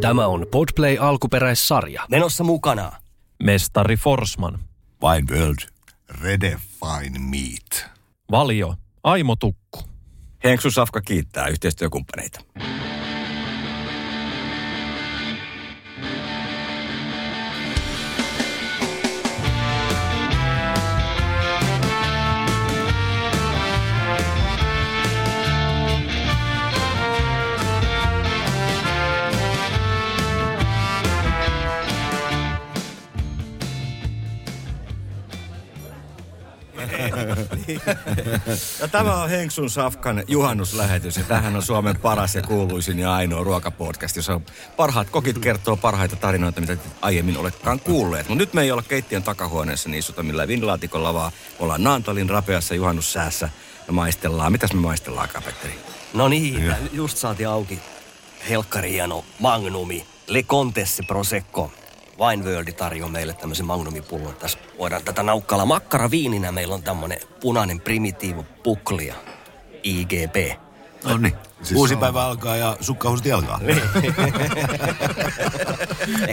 Tämä on Podplay alkuperäissarja. Menossa mukana. Mestari Forsman. Wine World. Redefine Meat. Valio. Aimo Tukku. Henksu Safka kiittää yhteistyökumppaneita. Ja tämä on Henksun Safkan juhannuslähetys ja tähän on Suomen paras ja kuuluisin ja ainoa ruokapodcast, jossa parhaat kokit kertoo parhaita tarinoita, mitä aiemmin oletkaan kuulleet. Mutta nyt me ei olla keittiön takahuoneessa niin istuta millään vinilaatikolla, vaan ollaan Naantalin rapeassa juhannussäässä ja maistellaan. Mitäs me maistellaan, Petteri? No niin, just saatiin auki helkkari hieno Magnumi, Le Contesse Prosecco. Wine World tarjoaa meille tämmöisen Magnumipullon. Tässä voidaan tätä naukkailla makkara viininä. Meillä on tämmöinen punainen primitiivo puklia, IGP. No niin. Siis Uusi päivä alkaa ja sukkahousut jalkaa. Niin.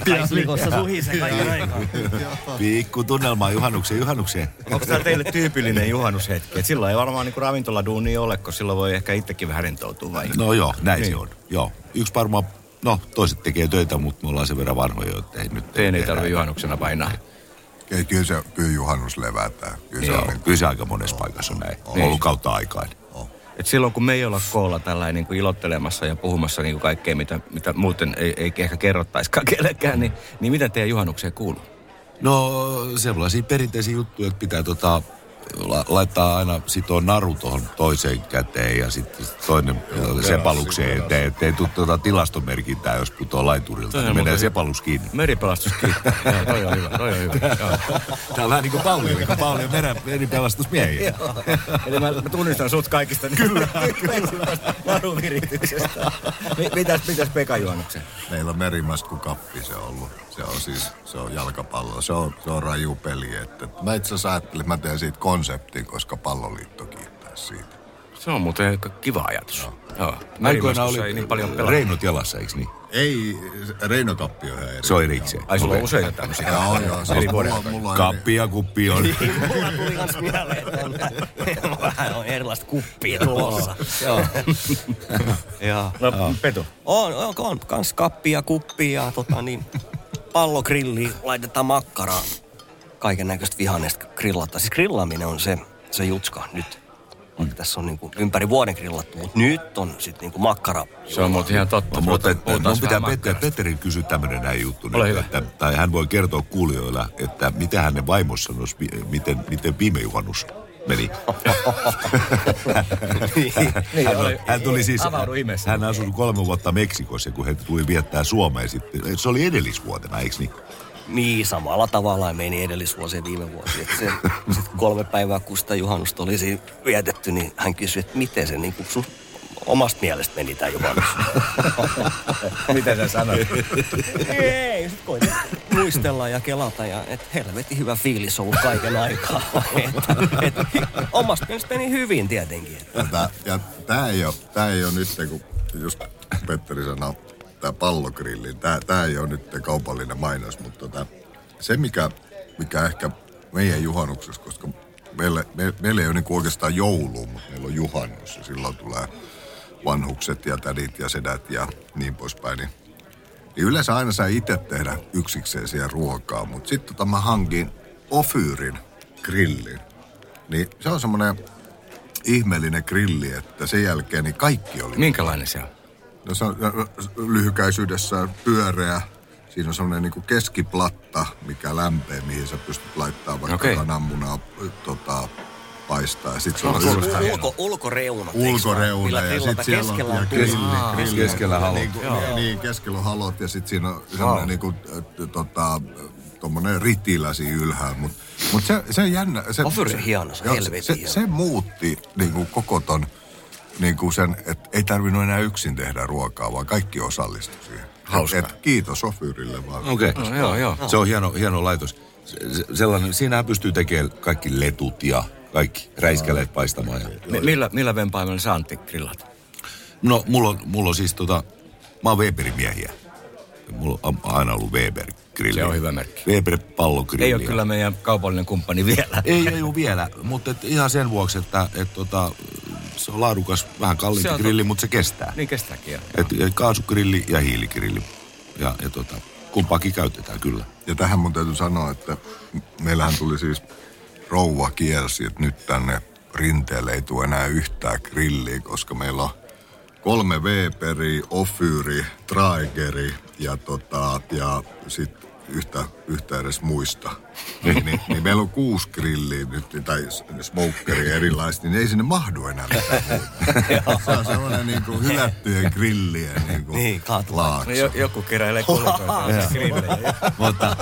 Kaikki likossa suhisee kaiken aikaa. Pikku tunnelmaa juhannukseen juhannukseen. Onko tämä teille tyypillinen juhannushetki? Et silloin ei varmaan niin ravintoladuuni ole, kun silloin voi ehkä itsekin vähän rentoutua vai? No joo, näin Niin. se on. Joo. Yksi varmaan, no toiset tekee töitä, mutta me ollaan sen verran vanhoja, että ei nyt... Teen ei tehdä. tarvitse juhannuksena painaa. Kyllä, kyllä, se, kyllä juhannus levätään. Kyllä se on niin kyllä se aika monessa paikassa on näin. On Niin. ollut kautta aikaan. Et silloin kun me ei olla koolla tällä niin kuin ilottelemassa ja puhumassa niin kuin kaikkea, mitä, mitä muuten ei, ei ehkä kerrottaisikaan kellekään, niin, niin miten teidän juhannukseen kuuluu? No sellaisia perinteisiä juttuja, että pitää tota, la- laittaa aina sitoa naru tuohon toiseen käteen ja sitten toinen sepalukseen, ettei, ettei tule tuota tilastomerkintää, jos putoaa laiturilta. Niin menee sepalus kiinni. Meripelastus kiittää. Joo, toi on hyvä, toi on hyvä. Joo. Tää on vähän niin kuin Pauli, niin kuin Pauli on meripelastusmiehiä. Eli mä, mä tunnistan sut kaikista. Niin kyllä, kyllä. Naruvirityksestä. Mi- mitäs, mitäs Pekan juhannuksen? Meillä on merimaskukappi se on ollut. Se on siis, se on jalkapallo. Se on, se on raju peli. Että mä itse asiassa ajattelin, että mä teen siitä konseptin, koska palloliitto kiittää siitä. Se on muuten aika kiva ajatus. Joo. Joo. Aikoina Merimaskus oli ei niin paljon pelata. reinot jalassa, eikö niin? Ei, Reino Kappi on ihan eri. Se on erikseen. Ai sulla on useita tämmöisiä. Joo, joo. Vuoden mulla, mulla on Kappi ja kuppi on. Mulla tuli kans mieleen, että on vähän on erilaista kuppia tulossa. Joo. Joo. No, Petu. On, on, on kans kappia, kuppia ja tota niin, pallogrilliin laitetaan makkaraa. Kaiken näköistä vihannesta grillata. Siis grillaaminen on se, se jutska nyt. Vaikka tässä on niinku ympäri vuoden grillattu, mutta nyt on sitten niinku makkara. Se on muuten ihan totta. No, mutta mun pitää makkarasta. Petterin kysyä tämmöinen näin juttu. Ole nyt. Että, tai hän voi kertoa kuulijoille, että mitä hänen vaimossa sanoisi, mi- miten, miten viime juhannus meni. Niin, hän, hän tuli siis, hän asui kolme vuotta Meksikossa, kun hän tuli viettää Suomeen sitten. Se oli edellisvuotena, eikö niin? Niin, samalla tavalla meni edellisvuosi ja viime vuosi. Et se, sit kolme päivää, kun sitä juhannusta oli siinä vietetty, niin hän kysyi, että miten se niin sun omasta mielestä meni tämä juhannus. Mitä sä sanoit? Ei, sit koitin muistella ja kelata ja et helvetin hyvä fiilis ollut kaiken aikaa. et, et, omasta mielestä meni hyvin tietenkin. Ja tää, ja tää ei ole, tää ei ole nyt, kun just Petteri sanoi, tää pallogrilli, tää, tää ei ole nyt kaupallinen mainos, mutta tota, se mikä, mikä ehkä meidän juhannuksessa, koska meillä, me, meillä ei ole niinku oikeastaan joulua, mutta meillä on juhannus ja silloin tulee vanhukset ja tädit ja sedät ja niin poispäin, niin niin yleensä aina saa itse tehdä yksikseen siihen ruokaa, mutta sitten tota mä hankin Ofyyrin grillin. Niin se on semmoinen ihmeellinen grilli, että sen jälkeen niin kaikki oli. Minkälainen se on? No se on lyhykäisyydessään pyöreä. Siinä on semmoinen niin keskiplatta, mikä lämpee, mihin sä pystyt laittamaan vaikka okay. kananmunaa tota, paistaa. Ja sit se on Ulko, ulkoreunat. eikö ulkoreuna Millä ja sitten siellä on keskellä ja grilli, grilli, Keskellä halot. Niin, niin, keskellä on halot ja sitten siinä on semmoinen niin kuin, tota, tommonen ritilä siinä ylhäällä. Mutta mut se, se jännä. Se, on hieno, se on joo, helvetin se, hieno. se muutti niin kuin koko ton niin kuin sen, että ei tarvinnut enää yksin tehdä ruokaa, vaan kaikki osallistu siihen. Hauskaa. Et, kiitos Ofyrille vaan. Okei. Okay. No, joo, joo. Se on hieno, hieno laitos. Se- se- Sellainen, siinähän pystyy tekemään kaikki letut ja kaikki räiskäleet paistamaan. Ja... Mi- millä, millä vempaimella sä Antti grillat? No, mulla on, mulla on siis tota, mä oon Weberin miehiä. mulla on aina ollut Weber grilli. Se on hyvä merkki. Weber pallogrilli. Ei ole kyllä meidän kaupallinen kumppani vielä. Ei, ei ole vielä, mutta et ihan sen vuoksi, että et tota, se on laadukas, vähän kalliimpi on grilli, totta. mutta se kestää. Niin kestääkin jo. Et, et kaasugrilli ja hiiligrilli. Ja, ja tota, kumpaakin käytetään kyllä. Ja tähän mun täytyy sanoa, että meillähän tuli siis rouva kiersi, että nyt tänne rinteelle ei tule enää yhtään grilliä, koska meillä on kolme Weberi, Ofyri, Traegeri ja, tota, ja sitten yhtä, yhtä edes muista. Niin, niin, niin, meillä on kuusi grilliä nyt, tai smokeri erilaista, niin ei sinne mahdu enää mitään. Se on semmoinen niin kuin hylättyjen grillien niin kuin Niin, laakso. No, jo, joku keräilee kolikoita grillejä. Mutta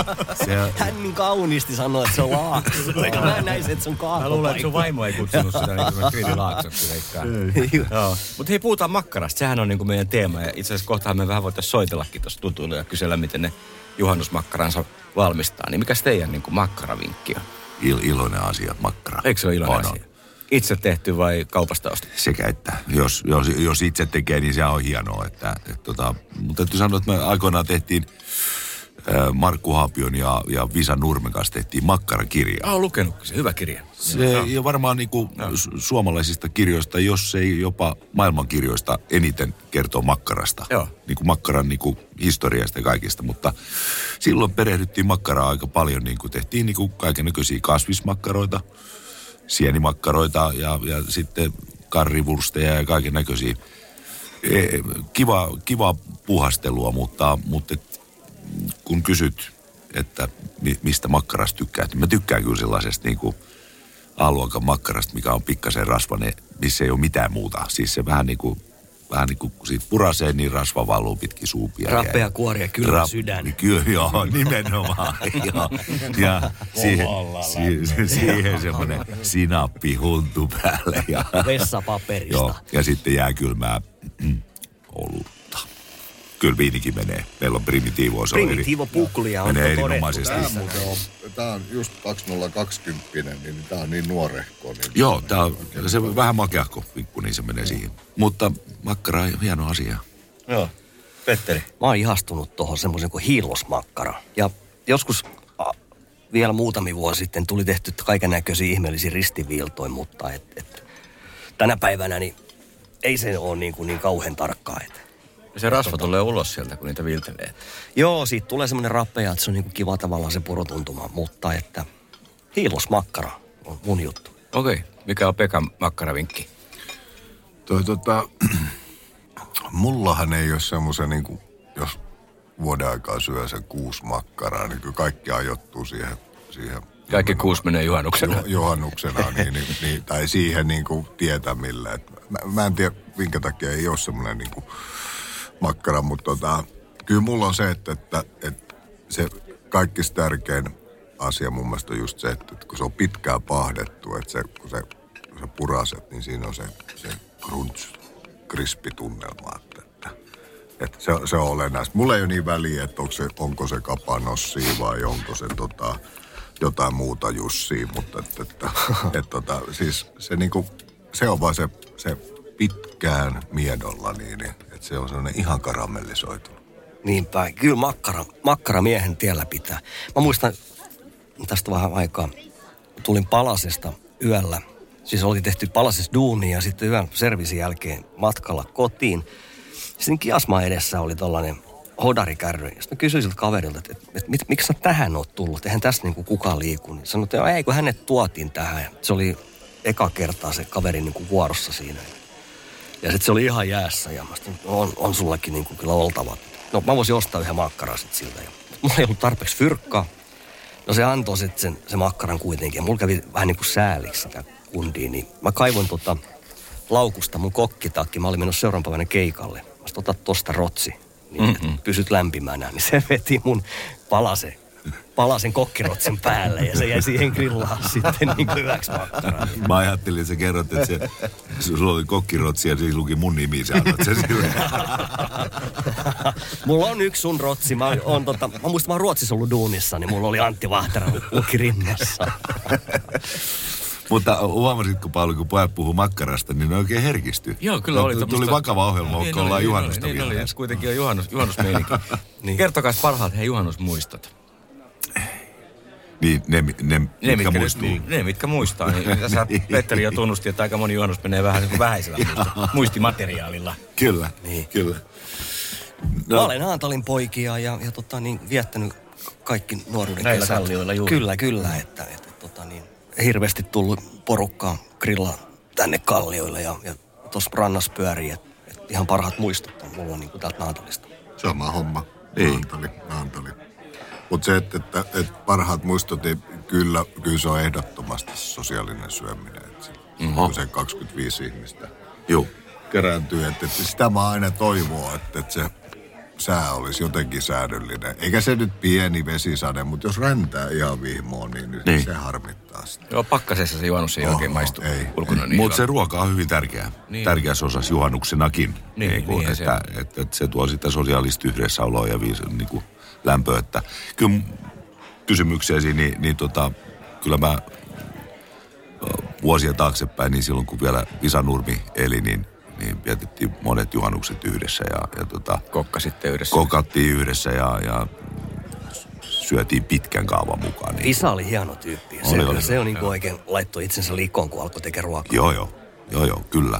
se, Hän niin kauniisti sanoi, että se on laakso. Mä näin, että se on Mä luulen, että sun kaatopaikka. vaimo ei kutsunut sitä niin grillilaaksoksi. Mutta hei, puhutaan makkarasta. Sehän on niin kuin meidän teema. Ja itse asiassa kohtahan me vähän voitaisiin soitellakin tuossa tutuille ja kysellä, miten ne juhannusmakkaransa valmistaa. Niin mikäs teidän niin kuin makkaravinkki on? il, iloinen asia, makkara. Eikö se ole iloinen On, on. asia? Itse tehty vai kaupasta ostettu? Sekä että, jos, jos, jos itse tekee, niin se on hienoa. Että, et, tota, mutta täytyy sanoa, että me aikoinaan tehtiin Markku Haapion ja, ja Visa Nurmen kanssa tehtiin makkarakirja. Ah, lukenut se. Hyvä kirja. Se ja varmaan niin kuin su- suomalaisista kirjoista, jos ei jopa maailmankirjoista eniten kertoo makkarasta. Joo. Niin kuin makkaran niin kuin historiasta ja kaikista. Mutta silloin perehdyttiin makkaraa aika paljon. Niin kuin tehtiin niin kuin kaikennäköisiä kasvismakkaroita, sienimakkaroita ja, ja sitten karrivursteja ja kaiken näköisiä. Kiva, kiva puhastelua, mutta, mutta kun kysyt, että mi, mistä makkarasta tykkäät, niin mä tykkään kyllä sellaisesta niin kuin A-luokan makkarasta, mikä on pikkasen rasvainen, missä ei ole mitään muuta. Siis se vähän niin kuin, vähän niin kuin kun siitä purasee, niin rasva valuu pitkin suupia. Rappea kuori ja kylmä sydän. Kyllä, joo, nimenomaan. joo. Ja siihen, siihen, siihen semmoinen sinappi huntu päälle. Ja, Vessapaperista. joo, ja sitten jääkylmää mm, olutta. Kyllä viinikin menee. Meillä on primitiivo. Se on eri- Primitiivo puklia on Menee todettu. erinomaisesti. Tämä on, tämä on just 2020, niin tämä on niin nuorehko. Niin Joo, tää on, se on vähän makeahko pikku, niin se menee siihen. Mutta makkara on hieno asia. Joo. Petteri. Mä oon ihastunut tuohon semmoisen kuin hiilosmakkara. Ja joskus a, vielä muutamia vuosi sitten tuli tehty kaiken näköisiä ihmeellisiä ristiviiltoja, mutta et, et, tänä päivänä niin ei se ole niin, kuin niin kauhean tarkkaa. Et. Se rasva tulee ulos sieltä, kun niitä viiltelee. Joo, siitä tulee semmoinen rappea, että se on niin kuin kiva tavallaan se purotuntuma, mutta että hiilosmakkara on mun juttu. Okei. Okay. Mikä on Pekan makkaravinkki? Toi, tota, mullahan ei ole semmoisen, niin kuin, jos vuoden aikaa syö sen kuusi makkaraa, niin kyllä kaikki ajoittuu siihen, siihen Kaikki kuusi menee juhannuksena. ju- juhannuksena, niin, niin, niin, tai siihen niin kuin tietämillä. Et mä, mä en tiedä, minkä takia ei ole semmoinen niin kuin makkara, mutta tota, kyllä mulla on se, että, että, että se kaikista tärkein asia mun mielestä on just se, että, kun se on pitkään pahdettu, että se, kun, se, kun se puraset, niin siinä on se, se crunch, krispitunnelma. Että, että, että se, se on olennaista. Mulla ei ole niin väliä, että onko se, onko se kapanossia vai onko se tota, jotain muuta jussia, mutta että, että, että, että siis se, niinku, se on vaan se, se pitkään miedolla niin, niin se on sellainen ihan karamellisoitunut. Niinpä, kyllä makkara, makkara miehen tiellä pitää. Mä muistan tästä vähän aikaa, tulin Palasesta yöllä. Siis oli tehty Palasessa duuni ja sitten yön servisin jälkeen matkalla kotiin. Sitten kiasma edessä oli tollainen hodarikärry. Sitten mä kysyin siltä kaverilta, että, että, että miksi sä tähän oot tullut? Eihän tässä niinku kukaan liiku. Niin sanoin, että ei kun hänet tuotiin tähän. Se oli eka kertaa se kaveri niinku vuorossa siinä. Ja sitten se oli ihan jäässä ja mä sanoin, on, on sullakin niinku kyllä oltava. No mä voisin ostaa yhden makkaran sitten siltä. Ja mulla ei ollut tarpeeksi fyrkkaa. No se antoi sitten sen, se makkaran kuitenkin. Ja mulla kävi vähän niin kuin sääliksi sitä kundia. Niin mä kaivoin tota laukusta mun kokkitakki. Mä olin menossa seuraavan päivänä keikalle. Mä ota tosta rotsi. Niin, että pysyt lämpimänä. Niin se veti mun palasen, palasen kokkirotsin päälle. Ja se jäi siihen grillaan sitten niin kuin hyväksi makkaraan. Mä ajattelin, että sä kerrot, että se, sulla oli kokkirotsi ja siinä luki mun nimi, sä annat sen sille. mulla on yksi sun rotsi. Mä, on, tota, mä muistan, mä oon Ruotsissa ollut duunissa, niin mulla oli Antti Vahtera luki rinnassa. Mutta huomasitko Pauli, kun pojat puhuu makkarasta, niin ne oikein herkistyi. Joo, kyllä oli. Tuli tämmöistä- vakava ohjelma, Niin kun ollaan oli, juhannusta niin vielä. oli, se kuitenkin on juhannus, juhannusmeininki. niin. Kertokaa parhaat hei juhannusmuistot. Niin, ne, ne, ne mitkä mitkä, muistuu. Niin, ne, mitkä muistaa. Niin, tässä Petteri jo tunnusti, että aika moni juhannus menee vähän niin kuin vähäisellä muisti- muistimateriaalilla. Kyllä, Niin. kyllä. No. Mä olen Naantalin poikia ja, ja tota, niin, viettänyt kaikki nuoruuden Näillä kesät. kallioilla juuri. Kyllä, kyllä. Että, että, tota, niin, hirveästi tullut porukkaa grillaa tänne kallioille ja, ja tuossa rannassa pyörii. Et, et ihan parhaat muistot on mulla niin kuin täältä Naantalista. Sama homma. Niin. Naantali, Naantali. Mutta se, että, että, että parhaat muistot, niin kyllä, kyllä se on ehdottomasti sosiaalinen syöminen. Että se, Mhm. kun se 25 ihmistä Joo. kerääntyy. Että, että sitä mä aina toivoo, että, että se sää olisi jotenkin säädöllinen. Eikä se nyt pieni vesisade, mutta jos räntää ihan vihmoon, niin, niin, Niin. se harmittaa sitä. Joo, pakkasessa se juhannus ei Oho, oikein maistu ei. ulkona niin Mutta se ruoka on hyvin tärkeä. Niin. Niin. Tärkeässä osassa juhannuksenakin. Niin, Niin, kuin, se että, että, että, että, se tuo sitä sosiaalista yhdessäoloa ja viis, niin kuin lämpöä. Että, kyllä kysymykseesi, niin, niin tota, kyllä mä vuosia taaksepäin, niin silloin kun vielä Visa Nurmi eli, niin, niin vietettiin monet juhannukset yhdessä ja, ja tota, Kokka sitten yhdessä. kokattiin yhdessä ja, ja syötiin pitkän kaavan mukaan. Niin, Isa oli hieno tyyppi. Se, Oli, oli, oli. se on niin kuin oikein laittoi itsensä likoon, kun alkoi tekemään ruokaa. Joo, joo. Joo, joo, kyllä.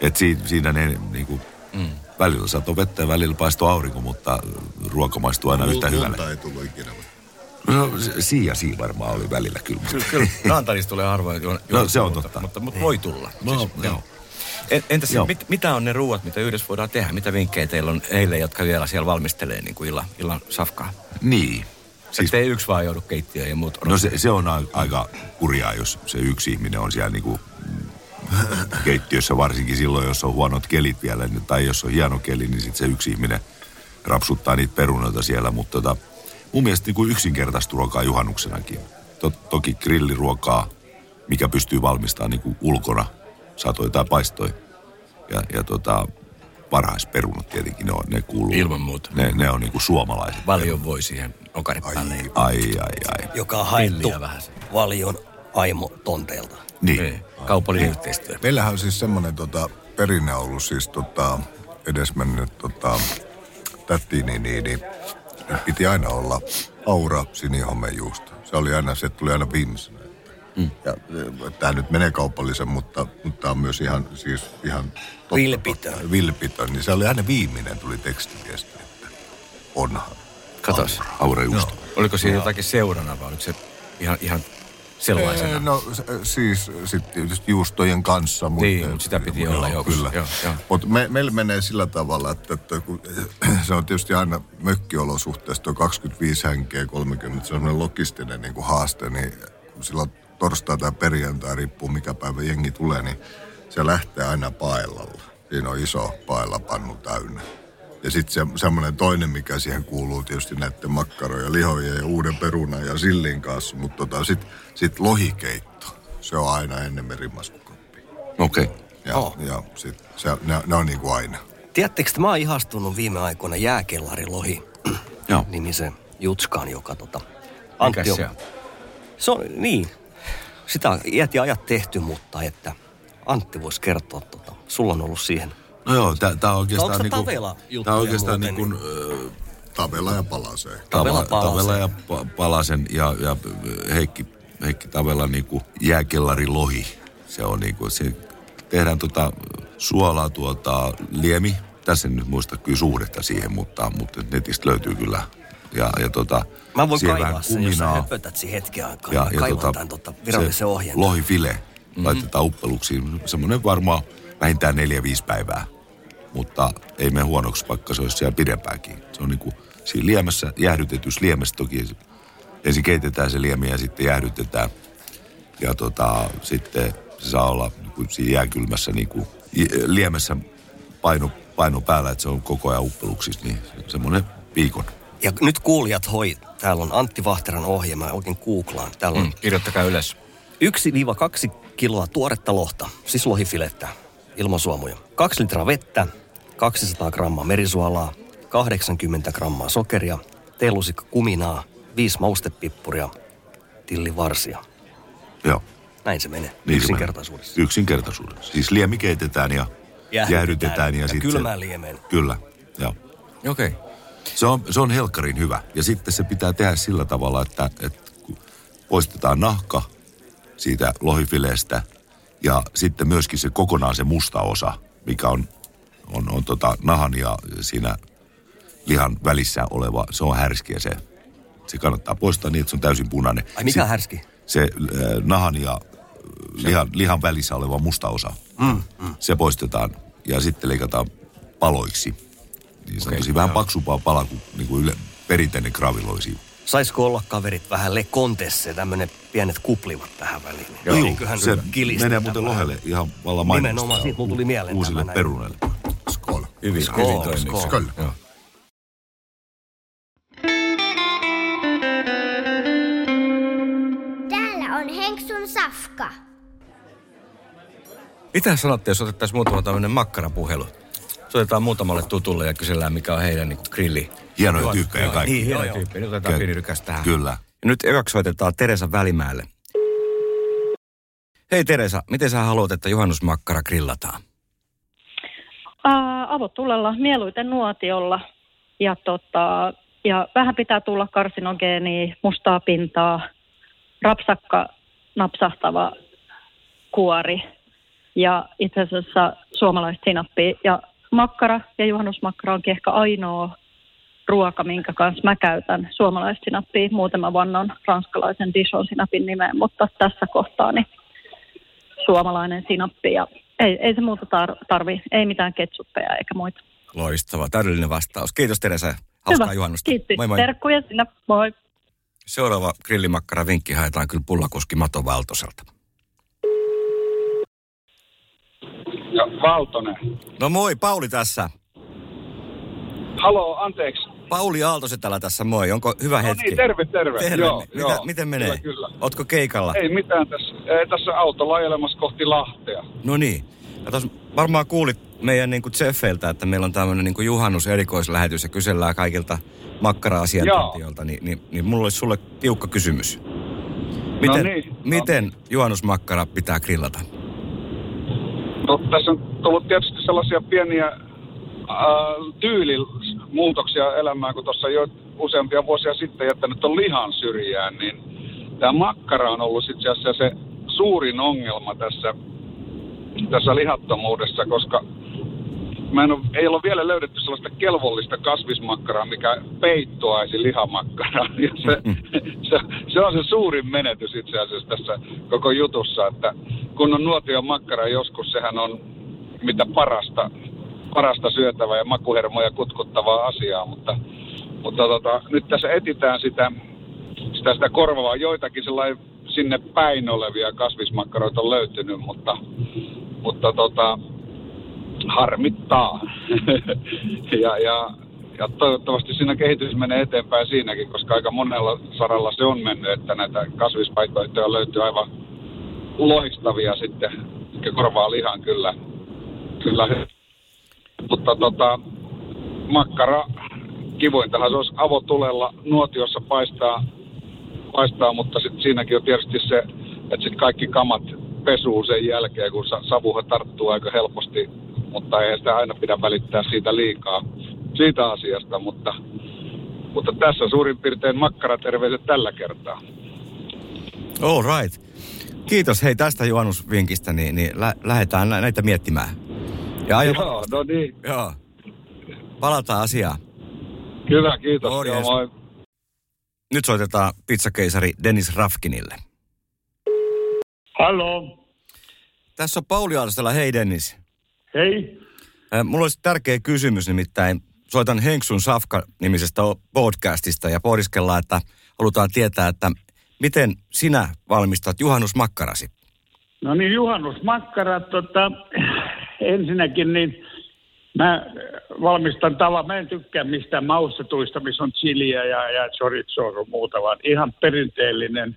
Et siinä, siinä ne niinku, mm. välillä satoi vettä ja välillä paistoi aurinko, mutta ruoka maistuu aina yhtä hyvälle. Ei tullut ikinä. No, se- siinä siinä varmaan oli välillä kyllä. Kyllä, kyllä. Tulee harvoin juon, No, se on mutta, totta. Mutta, mutta voi tulla. No, joo. En- Entäs Joo. mit, mitä on ne ruuat, mitä yhdessä voidaan tehdä? Mitä vinkkejä teillä on heille, jotka vielä siellä valmistelee niin kuin illan, illan safkaa? Niin. Siis, Ettei yksi vaan joudu keittiöön ja muut no se, se on a- aika kurjaa, jos se yksi ihminen on siellä niinku keittiössä, varsinkin silloin, jos on huonot kelit vielä, niin- tai jos on hieno keli, niin sitten se yksi ihminen rapsuttaa niitä perunoita siellä. Mutta tota, mun mielestä niin kuin yksinkertaista ruokaa juhannuksenakin. To, toki grilliruokaa, mikä pystyy valmistamaan niin kuin ulkona, satoi tai paistoi. Ja, ja tota, varhaisperunat tietenkin, ne, on, ne kuuluu. Ilman muuta. Ne, ne on niin kuin suomalaiset. Valion voi siihen okari päälle. Ai, Ai, ai, ai. Joka on haettu vähän valion aimo tonteilta. Niin. Niin. Kaupallinen yhteistyö. Meillähän on siis semmoinen tota, perinne ollut siis tota, edesmennyt tota, täti, niin, niin, niin piti aina olla aura sinihomejuusto. Se oli aina, se tuli aina viimeisenä. Mm. Ja tämä nyt menee kaupallisen, mutta, mutta tämä on myös ihan, siis ihan totta, Vilpitön. Totta, vilpitön. Niin se oli aina viimeinen, tuli tekstiviesti, että onhan. Katos. Aurajuusto. Oliko siinä jotakin seurana vai oliko se ihan, ihan sellaisena? Ee, No se- siis sitten tietysti juustojen kanssa. Mutta, Niin, mutta sitä piti olla joukossa, Kyllä. joo, joo. Mutta me, meillä menee sillä tavalla, että, että kun, se on tietysti aina mökkiolosuhteessa, tuo 25 henkeä, 30, se on logistinen niin kuin haaste, niin kun silloin torstai tai perjantai, riippuu mikä päivä jengi tulee, niin se lähtee aina paellalla. Siinä on iso paellapannu täynnä. Ja sitten se, semmoinen toinen, mikä siihen kuuluu tietysti näiden makkaroja, lihoja ja uuden perunan ja sillin kanssa. Mutta tota, sitten sit lohikeitto. Se on aina ennen merimaskukoppi. Okei. Okay. Ja, Oh. ja sit se, ne, ne on niin kuin aina. Tiedättekö, että mä oon ihastunut viime aikoina jääkellarilohi Joo. nimisen Jutskaan, joka tota... Antti on? Se on, niin. Sitä on iät ja ajat tehty, mutta että Antti voisi kertoa, tota, sulla on ollut siihen. No joo, tää on oikeastaan... Onko niinku, Tavela-juttuja Tää on oikeastaan niin muuten? kuin... Äh, Tavela ja palasee. Tavela Tavela. Tavela ja Pa- Palasen ja, ja Heikki, Heikki Tavela niinku jääkellarilohi. Se on niinku, se tehdään tota suolaa tuota liemi. Tässä en nyt muista kyllä suhdetta siihen, mutta, mutta netistä löytyy kyllä. Ja, ja tota, Mä voin kaivaa sen, jos sä kuminaa. höpötät siinä hetken aikaa. Ja, Ja, tota, tämän tota, virallisen se ohjeen. Lohifile mm-hmm. laitetaan uppeluksiin. Semmoinen varmaan vähintään neljä, viisi päivää. Mutta ei mene huonoksi, vaikka se olisi siellä pidempäänkin. Se on niin kuin siinä liemessä, jäähdytetyssä liemessä toki. Ensin keitetään se liemi ja sitten jäähdytetään. Ja tota, sitten se saa olla niin kuin siinä jääkylmässä niin kuin, liemessä paino, paino päällä, että se on koko ajan uppeluksissa. Niin se- semmoinen viikon. Ja nyt kuulijat hoi, täällä on Antti Vahteran ohje, mä oikein googlaan. Täällä on Mm, kirjoittakaa ylös. 1-2 kiloa tuoretta lohta, siis lohifilettä, ilman suomuja. 2 litraa vettä, 200 grammaa merisuolaa, 80 grammaa sokeria, teelusikka kuminaa, 5 maustepippuria, tillivarsia. Joo. Näin se menee. Niin se Yksinkertaisuudessa. menee. Yksinkertaisuudessa. Siis liemi keitetään ja jäähdytetään ja, ja sitten... kylmään liemeen. Kyllä, joo. Okei. Okay. Se on, se on helkkarin hyvä. Ja sitten se pitää tehdä sillä tavalla, että, että poistetaan nahka siitä lohifileestä ja sitten myöskin se kokonaan se musta osa, mikä on, on, on tota nahan ja siinä lihan välissä oleva, se on härski ja se, se kannattaa poistaa niin, että se on täysin punainen. Ai mikä Sit- härski? Se äh, nahan ja lihan, lihan välissä oleva musta osa. Mm, mm. Se poistetaan ja sitten leikataan paloiksi. Niin sanoisin vähän paksumpaa pala kuin, niin kuin yle, perinteinen graviloisi. Saisiko olla kaverit vähän Le Contesse, tämmönen pienet kuplivat tähän väliin? Joo, Eiköhän se kilistetä menee muuten lohelle ihan vallan Nimenomaan, mainostaa siitä mulla tuli mieleen Uusille tämä näin. peruneille. Skol. Hyvin, Skol, hyvin toimii. skol. Skol. Joo. Täällä on Henksun safka. Mitä sanotte, jos otettaisiin muutama tämmöinen makkarapuhelu? Soitetaan muutamalle tutulle ja kysellään, mikä on heidän niin grilli. Hienoja Juon- tyyppejä Joo, kaikki. Niin, hienoja Joo, tyyppejä. Nyt otetaan Ky- pieni rykäs tähän. Kyllä. Ja nyt ekaksi soitetaan Teresa Välimäelle. Hei Teresa, miten sä haluat, että juhannusmakkara grillataan? Ää, avotulella, mieluiten nuotiolla. Ja, tota, ja vähän pitää tulla karsinogeenia, mustaa pintaa, rapsakka, napsahtava kuori ja itse asiassa suomalaista sinappia. Ja makkara ja juhannusmakkara onkin ehkä ainoa ruoka, minkä kanssa mä käytän suomalaista sinappia. Muuten mä vannon ranskalaisen Dijon sinapin nimeen, mutta tässä kohtaa niin suomalainen sinappi ja ei, ei se muuta tar- tarvi, ei mitään ketsuppeja eikä muita. Loistava, täydellinen vastaus. Kiitos Teresa. Hauskaa Hyvä, juhannusta. kiitti. Moi moi. Terkkuja sinne, moi. Seuraava grillimakkara vinkki haetaan kyllä pullakoski Mato Valtoselta. Ja Valtonen. No moi, Pauli tässä. Haloo, anteeksi. Pauli Aaltosen täällä tässä, moi. Onko hyvä No hetki? niin, terve, terve. Terve. Joo, Mitä, joo. Miten menee? Kyllä, kyllä. Ootko keikalla? Ei mitään tässä. Ei, tässä autolla ajelemassa kohti Lahtea. No niin. Ja tos varmaan kuulit meidän niin Jeffeiltä, että meillä on tämmöinen niin juhannus erikoislähetys ja kysellään kaikilta makkara-asiantuntijoilta, niin, niin, niin mulla olisi sulle tiukka kysymys. Miten, niin, no miten juhannusmakkara pitää grillata? No, tässä on tullut tietysti sellaisia pieniä äh, tyylimuutoksia elämään, kun tuossa jo useampia vuosia sitten jättänyt on lihan syrjään, niin tämä makkara on ollut itse asiassa se suurin ongelma tässä, tässä lihattomuudessa, koska mä en ole, ei ole vielä löydetty sellaista kelvollista kasvismakkaraa, mikä peittoaisi lihamakkaraa. Ja se, se, se, on se suurin menetys itse asiassa tässä koko jutussa, että kun on nuotion makkara joskus, sehän on mitä parasta, parasta syötävää ja makuhermoja kutkuttavaa asiaa, mutta, mutta tota, nyt tässä etitään sitä, sitä, sitä korvaavaa. Joitakin sinne päin olevia kasvismakkaroita on löytynyt, mutta, mutta tota, harmittaa. ja, ja, ja toivottavasti siinä kehitys menee eteenpäin siinäkin, koska aika monella saralla se on mennyt, että näitä kasvisvaihtoehtoja löytyy aivan loistavia sitten, jotka korvaa lihan kyllä. kyllä. Mutta tota, makkara, kivointahan se olisi avotulella nuotiossa paistaa, paistaa mutta sitten siinäkin on tietysti se, että sitten kaikki kamat pesuu sen jälkeen, kun sa- savuhan tarttuu aika helposti, mutta ei sitä aina pidä välittää siitä liikaa, siitä asiasta, mutta, mutta tässä suurin piirtein makkaraterveiset tällä kertaa. All right. Kiitos hei tästä juhannusvinkistä, niin, niin lä- lähdetään nä- näitä miettimään. Ja aion, Joo, no niin, joo. Palataan asiaan. hyvä, kiitos. Morjens. Joo, moi. Nyt soitetaan pizzakeisari Dennis Rafkinille. Hallo, Tässä on Pauli Aaltosella. Hei Dennis. hei. Mulla olisi tärkeä kysymys nimittäin. Soitan Henksun Safka-nimisestä podcastista ja pohdiskellaan, että halutaan tietää, että miten sinä valmistat juhannusmakkarasi? No niin, juhannusmakkara, tota, ensinnäkin niin mä valmistan tavan, mä en tykkää mistään maustetuista, missä on chiliä ja, ja chorizoa ja muuta, vaan ihan perinteellinen,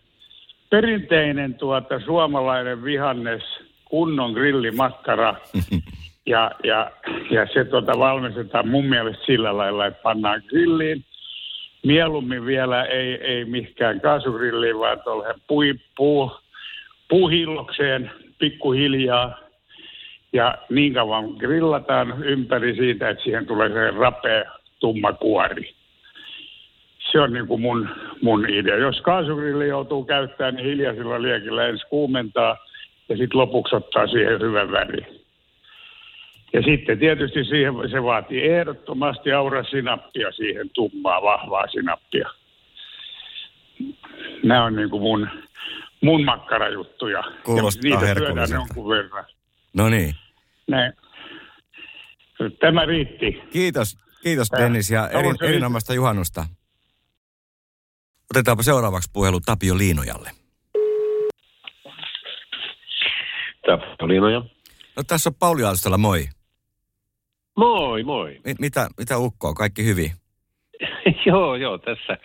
perinteinen tuota, suomalainen vihannes, kunnon grillimakkara. Ja, ja, ja se tuota valmistetaan mun mielestä sillä lailla, että pannaan grilliin. Mieluummin vielä ei, ei mihinkään kaasugrilliin, vaan tuolle pui, puu, puuhillokseen pikkuhiljaa. Ja niin kauan grillataan ympäri siitä, että siihen tulee se rapea tumma kuori. Se on niin kuin mun, mun idea. Jos kaasugrilli joutuu käyttämään, niin hiljaisilla liekillä ensin kuumentaa ja sitten lopuksi ottaa siihen hyvän värin. Ja sitten tietysti siihen se vaatii ehdottomasti aurasinappia siihen tummaa, vahvaa sinappia. Nämä on niin kuin mun, mun makkarajuttuja. Kuulostaa ja niitä syödään jonkun verran. No niin. Näin. Tämä riitti. Kiitos, kiitos Dennis ja eri, erinomaista juhannusta. Otetaanpa seuraavaksi puhelu Tapio Liinojalle. Tappolinoja. No tässä on Pauli Aaltola, moi. Moi, moi. Mi- mitä, mitä ukkoa, kaikki hyvin? joo, joo, tässä,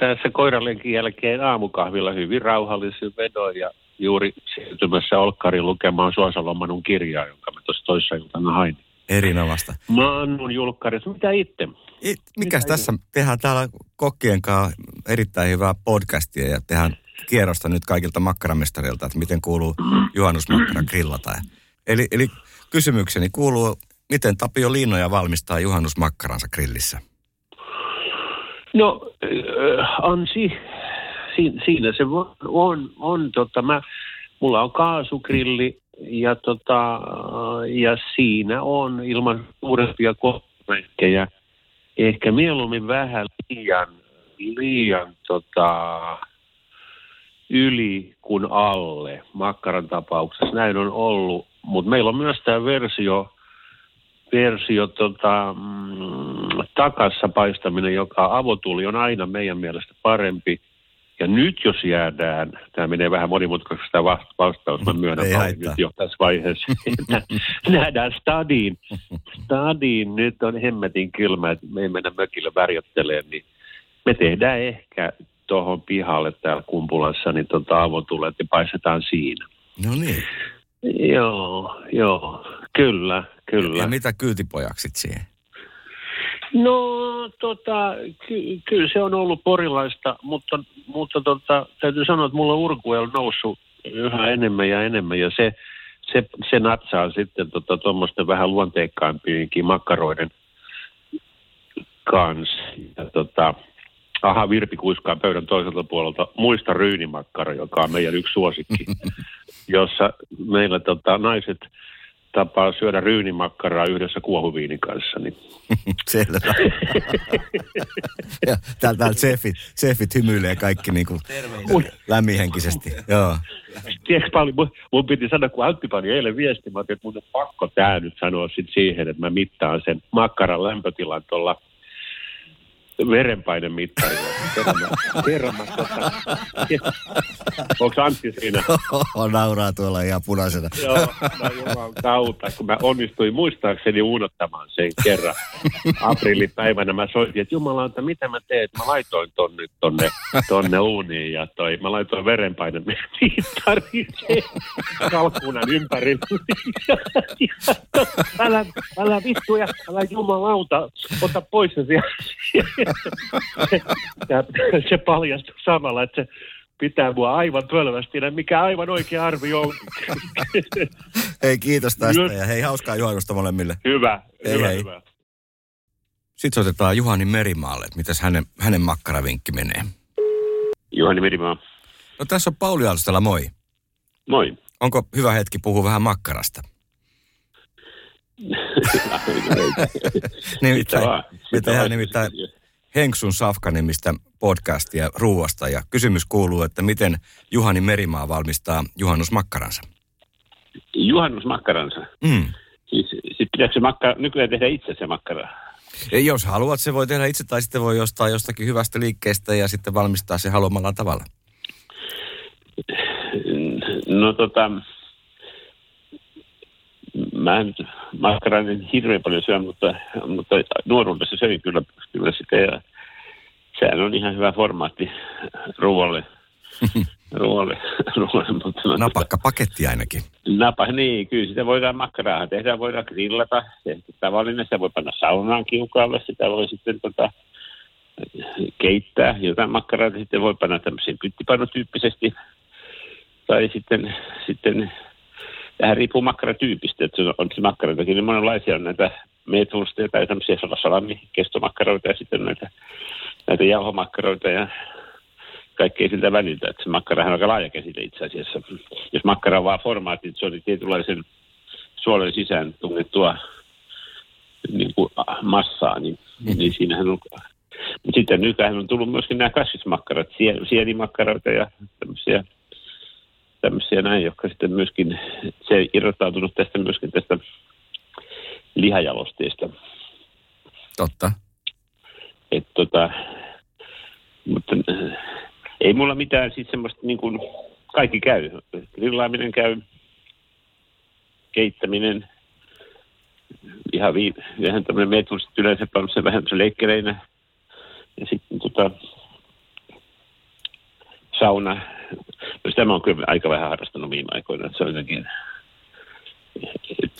tässä koiralenkin jälkeen aamukahvilla hyvin rauhallisin vedoin ja juuri siirtymässä Olkkarin lukemaan Suosalomanun kirjaa, jonka mä tuossa toissa iltana hain. Erinomaista. Mannun julkkarissa. Mitä itse? I, mikäs tässä? Tehdään täällä kokkien kanssa erittäin hyvää podcastia ja tehdään kierrosta nyt kaikilta makkaramestareilta, että miten kuuluu juhannusmakkara grillata. Eli, eli kysymykseni kuuluu, miten Tapio Liinoja valmistaa juhannusmakkaransa grillissä? No, äh, Ansi, siinä, se on, on, on tota, mä, mulla on kaasugrilli ja, tota, ja siinä on ilman suurempia kommenttejä ehkä mieluummin vähän liian, liian tota, yli kuin alle makkaran tapauksessa. Näin on ollut, mutta meillä on myös tämä versio, versio tota, mm, takassa paistaminen, joka avotuli on aina meidän mielestä parempi. Ja nyt jos jäädään, tämä menee vähän monimutkaiseksi tämä vast- vastaus, mä myönnän nyt jo tässä vaiheessa, nähdään stadiin. Stadiin nyt on hemmetin kylmä, että me ei mennä mökille värjötteleen, niin me tehdään ehkä tuohon pihalle täällä Kumpulassa, niin tota avotulet ja paistetaan siinä. No niin. Joo, joo, kyllä, kyllä. Ja mitä kyytipojaksit siihen? No, tota, ky- kyllä se on ollut porilaista, mutta, mutta tota, täytyy sanoa, että mulla on urkuel noussut yhä enemmän ja enemmän, ja se, se, se natsaa sitten tuommoisten tota, vähän luonteikkaimpiinkin makkaroiden kanssa. Ja tota, aha, Virpi kuiskaa pöydän toiselta puolelta, muista ryynimakkara, joka on meidän yksi suosikki, jossa meillä tota, naiset tapaa syödä ryynimakkaraa yhdessä kuohuviinin kanssa, niin Selvä. ja täällä, täällä sefit, sefit hymyilee kaikki niin kuin lämminhenkisesti. Joo. Tiedätkö Pauli, mun, mun piti sanoa, kun Antti pani eilen viesti, mä ajattelin, että mun on pakko tää nyt sanoa sit siihen, että mä mittaan sen makkaran lämpötilan tuolla verenpainemittarilla. Kerran mä, kerran mä tota, onko Antti siinä? Nauraa tuolla ihan punaisena. Joo, mä juman kautta, kun mä onnistuin muistaakseni unohtamaan sen kerran. Aprillipäivänä mä soitin, että jumalauta, mitä mä teen? Mä laitoin ton nyt tonne, tonne uuniin ja toi, mä laitoin verenpaine mittariin kalkkunan ympärille. Älä, älä vittu ja älä jumalauta, ota pois se sieltä. Ja se paljastui samalla, että se pitää mua aivan pölvästi, mikä aivan oikea arvio on. Hei, kiitos tästä Just. ja hei, hauskaa juhannusta molemmille. Hyvä, Hei, hyvä, hei. hyvä. Sitten soitetaan Juhani Merimaalle, että mitäs hänen, hänen makkaravinkki menee. Juhani Merimaa. No tässä on Pauli Aaltola, moi. Moi. Onko hyvä hetki puhua vähän makkarasta? Nimittäin, tehdään vaan. nimittäin Henksun Safka-nimistä podcastia ruuasta ja kysymys kuuluu, että miten Juhani Merimaa valmistaa juhannusmakkaransa? Juhannusmakkaransa. Mm. Siis, siis pitääkö se makkara, nykyään tehdä itse se makkara? Ja jos haluat, se voi tehdä itse tai sitten voi ostaa jostakin hyvästä liikkeestä ja sitten valmistaa se haluamalla tavalla. No tota, mä en makkaraa niin hirveän paljon syö, mutta, mutta nuoruudessa söin kyllä, kyllä sitä ja sehän on ihan hyvä formaatti ruoalle. ruoalle, ruoalle mutta no, Napakka paketti ainakin. Napa, niin, kyllä sitä voidaan makkaraa tehdä, voidaan grillata. Tavallinen, sitä voi panna saunaan kiukaalle, sitä voi sitten tota, keittää jotain makkaraa, sitten voi panna tämmöisen pyttipannutyyppisesti tai sitten, sitten vähän riippuu makkaratyypistä, että on se makkaroitakin, niin monenlaisia on näitä meetwursteja tai tämmöisiä salami-kestomakkaroita ja sitten näitä, näitä jauhomakkaroita ja kaikkea siltä väliltä. Että se makkara on aika laaja käsite itse asiassa. Jos makkara on vaan formaatti, se oli tietynlaisen suolen sisään tungettua niin kuin massaa, niin, mm. niin siinähän on... Mutta sitten nykyään on tullut myöskin nämä kasvismakkarat, sie- sienimakkaroita ja tämmöisiä, tämmöisiä näin, jotka sitten myöskin, se irrottautunut tästä myöskin tästä lihajalosteesta. Totta. Et tota, mutta äh, ei mulla mitään siis semmoista niin kuin, kaikki käy. Grillaaminen käy, keittäminen, ihan vii, vähän tämmöinen metuus, yleensä se vähän se leikkeleinä. Ja sitten tota, sauna. Sitä mä oon kyllä aika vähän harrastanut viime aikoina, että se on jotenkin...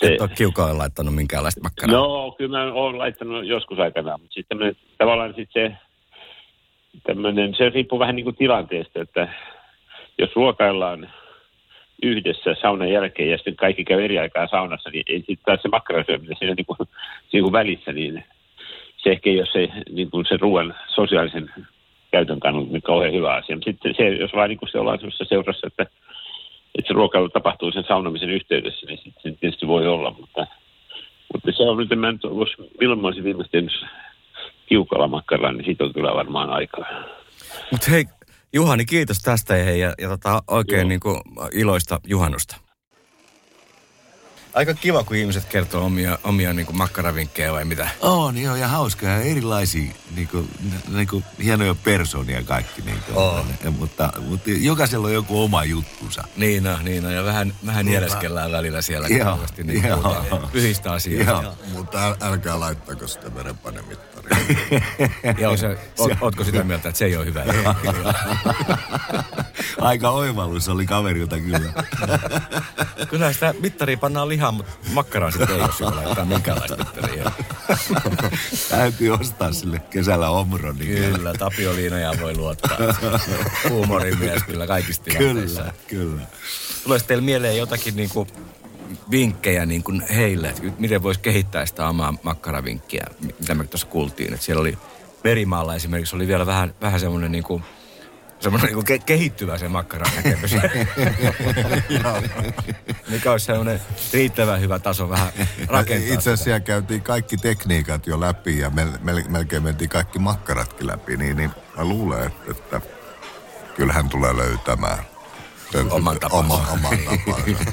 Et ole kiukaan laittanut minkäänlaista makkaraa. No, kyllä mä oon laittanut joskus aikanaan, mutta sitten tavallaan sitten se tämmöinen, se riippuu vähän niin kuin tilanteesta, että jos ruokaillaan yhdessä saunan jälkeen ja sitten kaikki käy eri aikaa saunassa, niin ei sitten taas se makkarasyöminen siinä niin kuin, siinä kuin välissä, niin se ehkä ei ole se, niin kuin se ruoan sosiaalisen käytön kannalta niin kauhean hyvä asia. Mutta sitten se, jos vaan niin se ollaan sellaisessa seurassa, että, että se ruokailu tapahtuu sen saunamisen yhteydessä, niin sitten se tietysti voi olla, mutta, mutta se on nyt, en mä nyt, milloin mä olisin viimeisesti kiukalla makkaralla, niin siitä on kyllä varmaan aikaa. Mutta hei, Juhani, kiitos tästä ja, ja, ja tota, oikein niin kuin, iloista juhannusta. Aika kiva, kun ihmiset kertoo omia, omia niin kuin makkaravinkkejä vai mitä? On, joo, ja hauskaa. Erilaisia, niin kuin, niin kuin, hienoja persoonia kaikki. Niin kuin, On. ja, mutta, mutta jokaisella on joku oma juttunsa. Niin on, niin on. Ja vähän, vähän Niinpä. nieleskellään välillä siellä Joo, kauheasti niin joo. puhutaan pyhistä asioista. Joo. Joo. Mutta äl, älkää laittako sitä verenpainemittaria. Joo, se, oot, ootko sitä mieltä, että se ei ole hyvä? Aika oivallus oli kaverilta kyllä. Kyllä sitä mittaria pannaan lihaa, mutta makkaraan sitten ei, jos joku laittaa minkäänlaista. Täytyy ostaa sille kesällä omron. Niin Kyllä, Tapio Liinoja voi luottaa. Huumorimies kyllä kaikista tilanteissa. Kyllä, kyllä. Tulee teille mieleen jotakin niin kuin vinkkejä niin kuin heille, että miten voisi kehittää sitä omaa makkaravinkkiä, mitä me tuossa kuultiin. Että siellä oli Verimaalla esimerkiksi oli vielä vähän, vähän semmoinen niin kuin, semmoinen niin ke- kehittyvä se makkaran näkemys. Mikä olisi semmoinen riittävän hyvä taso vähän rakentaa. Itse asiassa siellä käytiin kaikki tekniikat jo läpi ja mel, mel, melkein mentiin kaikki makkaratkin läpi, niin, niin mä luulen, että, kyllähän tulee löytämään Oman tapansa. Oma, oman tapansa.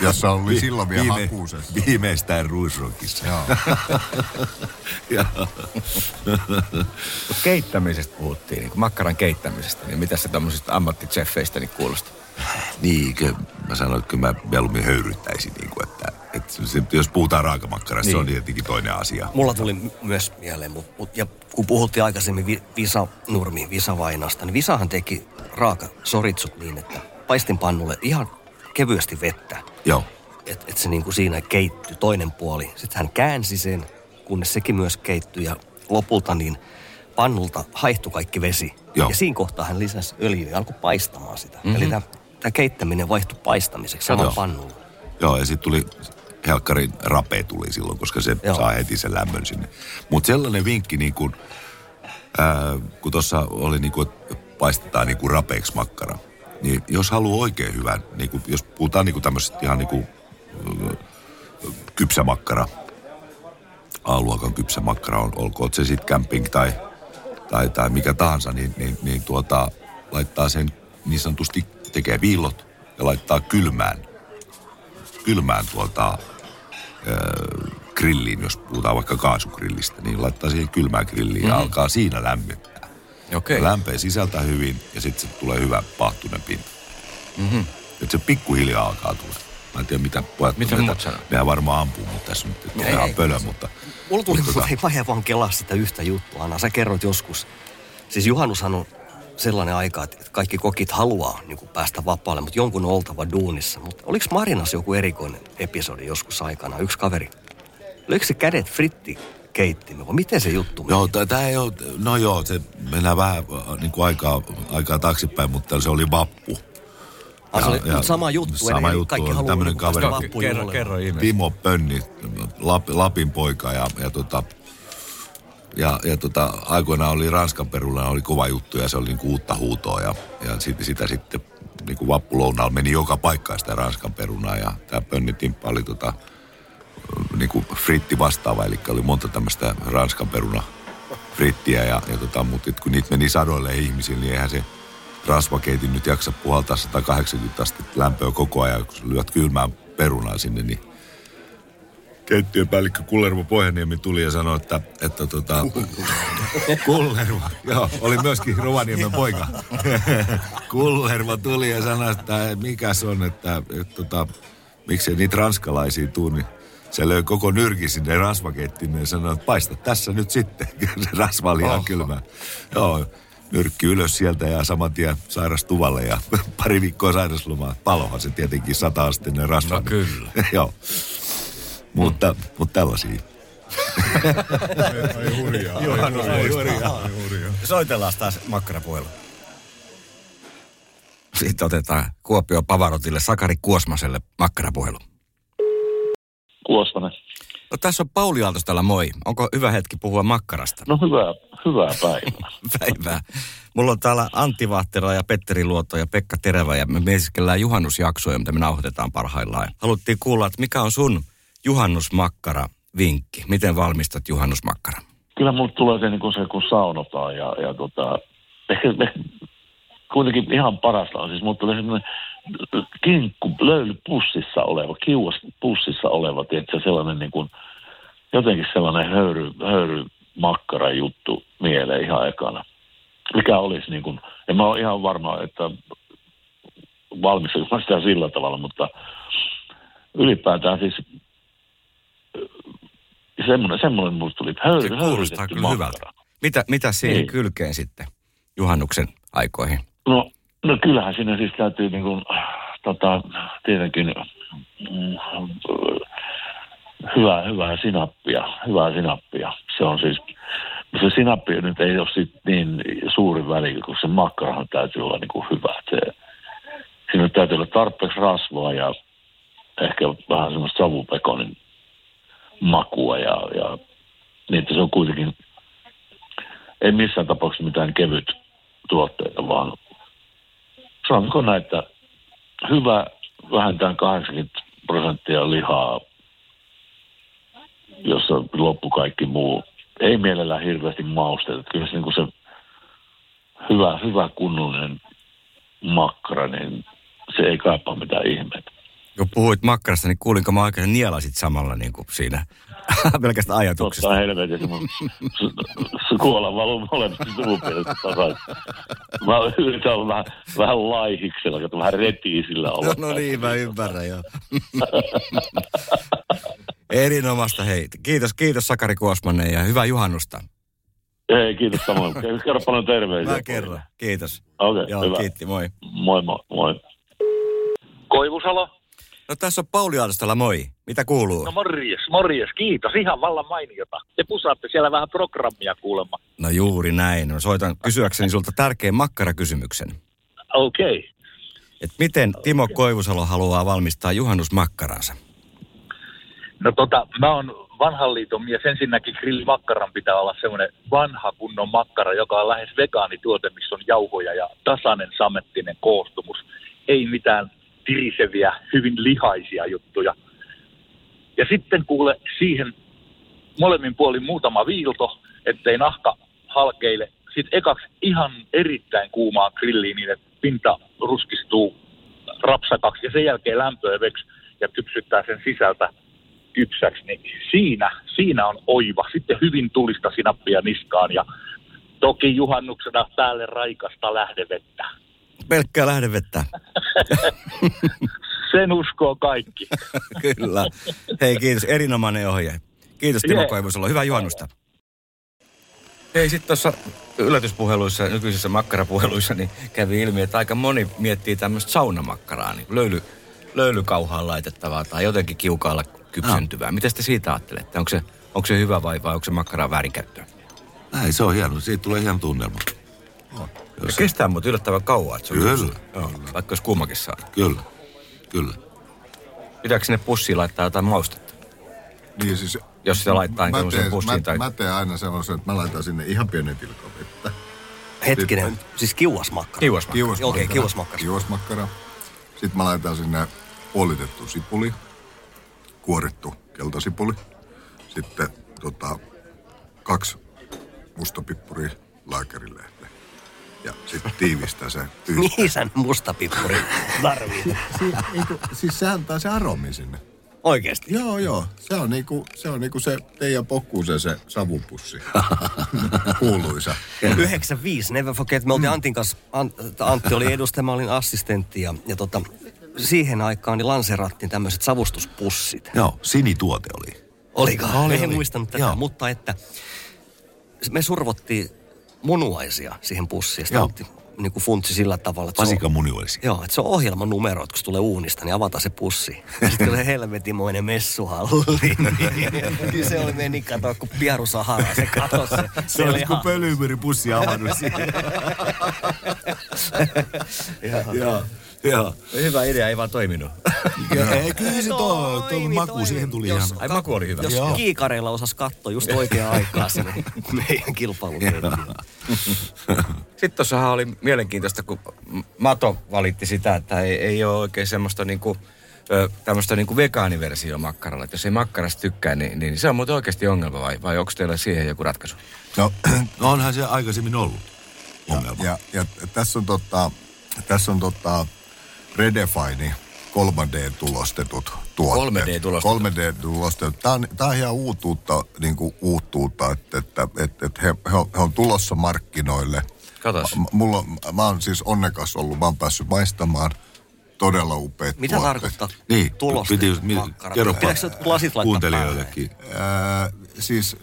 Jossa oli silloin vielä Viime- hakuusessa. Viimeistään ruisrokissa. Joo. Keittämisestä puhuttiin, niin makkaran keittämisestä, niin mitä se tämmöisistä ammattitseffeistä niin kuulostaa? Niin, kyllä mä sanoin, että kyllä mä mieluummin höyryttäisin, niin kuin, että, että se, jos puhutaan raakamakkarasta, niin. se on Niin. tietenkin toinen asia. Mulla tuli m- myös mieleen, mut, mut, ja kun puhuttiin aikaisemmin Vi- Visa Nurmi, Visa Vainasta, niin Visahan teki raaka soritsut niin, että paistinpannulle ihan kevyesti vettä. Joo. Että et se niinku siinä keittyi toinen puoli. Sitten hän käänsi sen, kunnes sekin myös keittyi ja lopulta niin pannulta haihtui kaikki vesi. Joo. Ja siinä kohtaa hän lisäsi öljyä ja alkoi paistamaan sitä. Mhm. Mm-hmm. Eli tämä keittäminen vaihtui paistamiseksi saman pannulla. Joo, ja sitten tuli, helkkarin rape tuli silloin, koska se Joo. Saa heti sen lämmön sinne. Mutta sellainen vinkki, niin kun, ää, kun tuossa oli niin kuin, että paistetaan niin kuin rapeeksi makkara, niin jos haluaa oikein hyvän, niin kuin, jos puhutaan niin kuin tämmöisestä ihan niin kuin, ö, kypsä makkara, A-luokan kypsä makkara, ol- olkoon se sitten camping tai, tai, tai mikä tahansa, niin, niin, niin tuota, laittaa sen niin sanotusti, tekee viillot ja laittaa kylmään kylmään tuolta ö, grilliin, jos puhutaan vaikka kaasugrillistä, niin laittaa siihen kylmään grilliin mm. ja alkaa siinä lämmittää. Okei. Lämpöä sisältää hyvin ja sitten se tulee hyvä pahtunen pinta. Mhm. Että se pikkuhiljaa alkaa tulla. Mä en tiedä, mitä pojat Mitä muut sanoo? Varmaan ampuu mut tässä nyt, että Ei, on ei, pölö, mutta... Mulla tuli, mutta tota... mä vaan kelaa sitä yhtä juttua, Anna. Sä kerroit joskus. Siis juhannushan on sellainen aika, että kaikki kokit haluaa niin kuin päästä vapaalle, mutta jonkun on oltava duunissa. Mutta oliko Marinas joku erikoinen episodi joskus aikana? Yksi kaveri. Oliko se kädet fritti keittimen vai miten se juttu meni? Joo, tämä ei ole, no joo, se mennään vähän äh, niin kuin aikaa, aikaa taaksepäin, mutta se oli vappu. Ah, se oli Ja- ja sama juttu, Sama eli juttu kaikki on haluaa tämmöinen niinku kaveri. Kerro, kerro. Timo Pönni, Lap, Lapin poika ja, ja, tota, ja, ja tota, aikoinaan oli Ranskan perulla oli kova juttu ja se oli niinku uutta huutoa ja, ja sit, sitä sitten niinku vappulounaalla meni joka paikkaan sitä Ranskan perunaa ja tämä Pönni Timppa oli tota, niinku fritti vastaava, eli oli monta tämmöistä Ranskan peruna frittiä ja, ja tota, mutta kun niitä meni sadoille ihmisille, niin eihän se rasvakeitin nyt jaksa puhaltaa 180 astetta lämpöä koko ajan, kun lyöt kylmää perunaa sinne, niin keittiön päällikkö Kullervo Pohjaniemi tuli ja sanoi, että, että tota, Kullervo, joo, oli myöskin Rovaniemen poika. Kullervo tuli ja sanoi, että mikä se on, että, että tota, miksei niitä ranskalaisia tuu, niin se löi koko nyrki sinne rasvakeittimeen ja sanoi, että paista tässä nyt sitten. se rasva oli ihan kylmä. Joo, nyrkki ylös sieltä ja saman tien sairastuvalle ja pari viikkoa sairaslomaa. Palohan se tietenkin sata astinen rasva. No kyllä. Joo. Mutta, mutta tällaisia. Ai hurjaa. Juhannus ai muistaa. hurjaa. Soitellaan taas makkarapuhelu. Sitten otetaan Kuopio Pavarotille Sakari Kuosmaselle makkarapuhelu. Kuosmanen. No tässä on Pauli Aaltos täällä, moi. Onko hyvä hetki puhua makkarasta? No hyvää, hyvää päivää. Päivää. Mulla on täällä Antti Vahtera ja Petteri Luoto ja Pekka Terevä ja me mietiskellään juhannusjaksoja, mitä me nauhoitetaan parhaillaan. Haluttiin kuulla, että mikä on sun juhannusmakkara vinkki? Miten valmistat juhannusmakkara? Kyllä mulle tulee se, niin kuin se kun saunotaan ja, ja tota, ehkä kuitenkin ihan parasta on. Siis mulle tulee semmoinen kinkku, löyly pussissa oleva, kiuas pussissa oleva, tiedätkö, sellainen niin kuin, jotenkin sellainen höyry, höyry makkara juttu mieleen ihan ekana. Mikä olisi niin kuin, en mä ole ihan varma, että valmistan mä sitä sillä tavalla, mutta ylipäätään siis semmoinen, semmoinen musta tuli höyry, Se kuulostaa kyllä makkara. hyvältä. Mitä, mitä siihen Niin. kylkeen sitten juhannuksen aikoihin? No, no kyllähän siinä siis täytyy niin kuin, tota, tietenkin mm, hyvää, hyvää sinappia, hyvää sinappia. Se on siis, se sinappi nyt ei ole sit niin suuri väli, kun se makkarahan täytyy olla niin kuin hyvä. Se, siinä täytyy olla tarpeeksi rasvaa ja ehkä vähän semmoista savupekonin makua ja, ja niin, että se on kuitenkin, ei missään tapauksessa mitään kevyt tuotteita, vaan näin, että hyvä vähintään 80 prosenttia lihaa, jossa loppu kaikki muu. Ei mielellään hirveästi mausteita. Kyllä se, niin se hyvä, hyvä kunnollinen makkara, niin se ei kaipaa mitään ihmeitä. Kun puhuit makkarasta, niin kuulinko mä oikein nielasit samalla niin kuin siinä pelkästään ajatuksesta. Totta helvetin, mun suola valuu molemmista suupielestä takaisin. Mä yritän olla vähän, vähän laihiksella, että vähän retii sillä olla. No, no niin, mä ymmärrän joo. Erinomaista hei. Kiitos, kiitos Sakari Kuosmanen ja hyvää juhannusta. Ei, kiitos samoin. Kerro paljon terveisiä. Mä kerron. Kiitos. Okei, Joo, hyvä. kiitti, moi. Moi, moi, moi. Koivusalo? No tässä on Pauli Aaltostalla, moi. Mitä kuuluu? No morjes, morjes, kiitos. Ihan vallan mainiota. Te pusaatte siellä vähän programmia kuulemma. No juuri näin. No, soitan kysyäkseni sulta tärkeän makkarakysymyksen. Okei. Okay. Et miten Timo Koivusalo haluaa valmistaa juhannusmakkaransa? No tota, mä oon vanhan liiton mies. Ensinnäkin grillimakkaran pitää olla semmoinen vanha kunnon makkara, joka on lähes vegaanituote, missä on jauhoja ja tasainen samettinen koostumus. Ei mitään tiriseviä, hyvin lihaisia juttuja. Ja sitten kuule siihen molemmin puolin muutama viilto, ettei nahka halkeile. Sitten ekaksi ihan erittäin kuumaa grilliin niin, että pinta ruskistuu rapsakaksi ja sen jälkeen lämpöä veksi ja kypsyttää sen sisältä kypsäksi, niin siinä, siinä on oiva. Sitten hyvin tulista sinappia niskaan ja toki juhannuksena päälle raikasta lähdevettä. Pelkkää lähdevettä. Sen uskoo kaikki. Kyllä. Hei, kiitos. Erinomainen ohje. Kiitos Timo Jee. Koivusalo. Hyvää juhannusta. Hei, sitten tuossa yllätyspuheluissa, nykyisissä makkarapuheluissa, niin kävi ilmi, että aika moni miettii tämmöistä saunamakkaraa, niin löyly, löylykauhaan laitettavaa tai jotenkin kiukaalla kypsentyvää. Miten te siitä ajattelette? Onko se, onko se hyvä vai, vai onko se makkaraa väärinkäyttöä? Näin, se on hieno. Siitä tulee hieno tunnelma. Ja kestää mutta yllättävän kauan. Että se on Kyllä. Joo, vaikka olisi kummakin saada. Kyllä, kyllä. Pitääkö sinne pussiin laittaa jotain maustetta? Niin siis... Jos sitä laittaa niin mä teen, pussiin mä, tai... mä teen aina sellaisen, että mä laitan sinne ihan pienen tilkan vettä. Hetkinen, siis kiuasmakkara. Kiuasmakkara. Kiuasmakkara. Okei, kiuasmakkara. Kiuasmakkara. Sitten mä laitan sinne puolitettu sipuli, kuorittu keltasipuli. Sitten tota, kaksi mustapippuria lääkärilehde. Ja sitten tiivistää se yhteen. Mihin sä mustapippuri tarvit? siis, eiku, siis se antaa se aromi sinne. Oikeesti? Joo, joo. Se on niinku se, on niinku se teidän pokkuuseen se savupussi. Kuuluisa. 95, never forget. Me oltiin Antin kanssa, Ant- Antti oli edustaja, mä olin assistentti ja, ja tota, siihen aikaan niin lanserattiin tämmöiset savustuspussit. Joo, sinituote oli. Oliko? Oli, en oli. muistanut tätä, Joo. mutta että me survottiin munuaisia siihen pussiin. Joo. Antti niin kuin funtsi sillä tavalla, että se on, Vasikan. Joo, että se on ohjelman numero, että kun se tulee uunista, niin avataan se pussi. Ja sitten tulee helvetimoinen messuhalli. niin se oli meni katoa kuin Pieru Sahara, se katosi. Se, Se oli kuin pölymyripussi avannut Joo. Joo. Joo. Hyvä idea, ei vaan toiminut. Ei, kyllä se tuo, tuo maku siihen tuli ihan. Ai maku oli hyvä. Jos Joo. kiikareilla osas katsoa just oikeaan aikaan sinne meidän kilpailun. Sitten tuossahan oli mielenkiintoista, kun Mato valitti sitä, että ei, ei ole oikein semmoista niinku, ö, tämmöistä niinku vegaaniversio makkaralla. Että jos ei makkarasta tykkää, niin, niin se on muuten oikeasti ongelma vai, vai onko teillä siihen joku ratkaisu? No, no onhan se aikaisemmin ollut ongelma. Ja, ja, ja tässä on, tota, tässä on tota Redefine 3D-tulostetut tuotteet. 3D-tulostetut. 3D-tulostetut. Tämä on, tämä on ihan uutuutta, niin kuin uutuutta että, että, että, että he, he, on, he on tulossa markkinoille. Katos. M- mulla, on- mä oon siis onnekas ollut, mä oon päässyt maistamaan todella upeat Mitä tuotteet. tarkoittaa Niin, tulostetut piti, mi, sut lasit laittaa kuuntelijoillekin. Ää, siis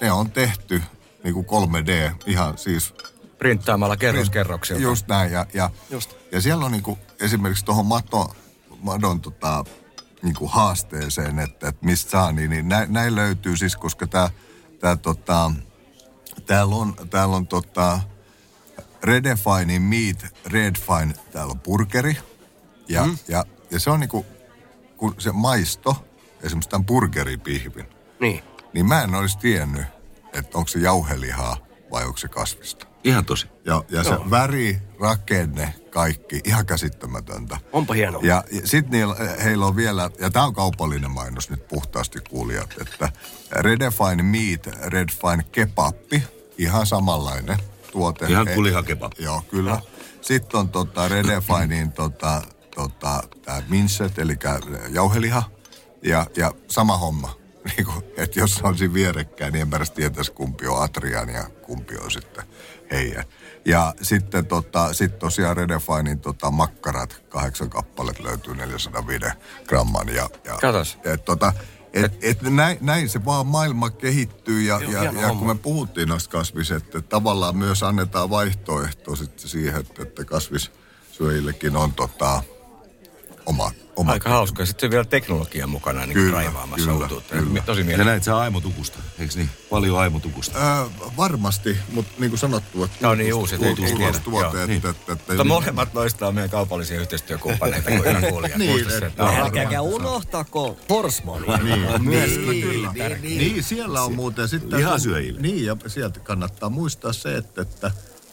ne on tehty niin kuin 3D, ihan siis Printtaamalla kerros kerroksilta. Just näin. Ja, ja, Just. ja siellä on niinku, esimerkiksi tuohon mato, madon tota, niinku haasteeseen, että, että mistä saa, niin, niin näin, näin löytyy siis, koska tää, tää tota, täällä on, täällä on tota, Redefine Meat, Redfine, täällä on burgeri. Ja, mm. ja, ja se on niinku, kun se maisto, esimerkiksi tämän burgeripihvin, Niin. niin mä en olisi tiennyt, että onko se jauhelihaa vai onko se kasvista. Ihan tosi. Ja, ja se Joo. väri, rakenne, kaikki, ihan käsittämätöntä. Onpa hienoa. Ja, ja sitten heillä on vielä, ja tämä on kaupallinen mainos nyt puhtaasti kuulijat, että Redefine Meat, Redfine Kebappi, ihan samanlainen tuote. Ihan lihakebappi. Joo, kyllä. Sitten on tota Redefinein tota, tota, tämä minset, eli jauheliha, ja, ja sama homma. Niin kuin, että jos se on siinä vierekkäin, niin en mä edes tietäisi, kumpi on Atrian ja kumpi on sitten heidän. Ja sitten tota, sit tosiaan Redefinein tota, makkarat, kahdeksan kappalet löytyy 405 gramman. Ja, ja, Katos. et, tota, et, et näin, näin se vaan maailma kehittyy ja, Joo, ja, ja kun me puhuttiin noista kasvisista, että tavallaan myös annetaan vaihtoehto sitten siihen, että, että kasvissyöjillekin on tota, oma, oma Aika hauska. Sitten vielä teknologian mukana niin Kyllä, raivaamassa kyllä, uutuutta. kyllä. Tosi Ja näit sä aimotukusta, eikö niin? Paljon aimotukusta. Öö, varmasti, mutta niin kuin sanottu, että Tämä on niin uusi, ei- ei tiedä. uutuustuote, Joo, että, niin. että, että, Mutta molemmat noista on meidän kaupallisia yhteistyökumppaneita, kun hyvä kuulija. Niin, Älkääkä unohtako Forsmania. Niin, niin, hyvin niin, niin, niin, siellä on muuten sitten... Lihasyöjille. Niin, ja sieltä kannattaa muistaa se, että, että,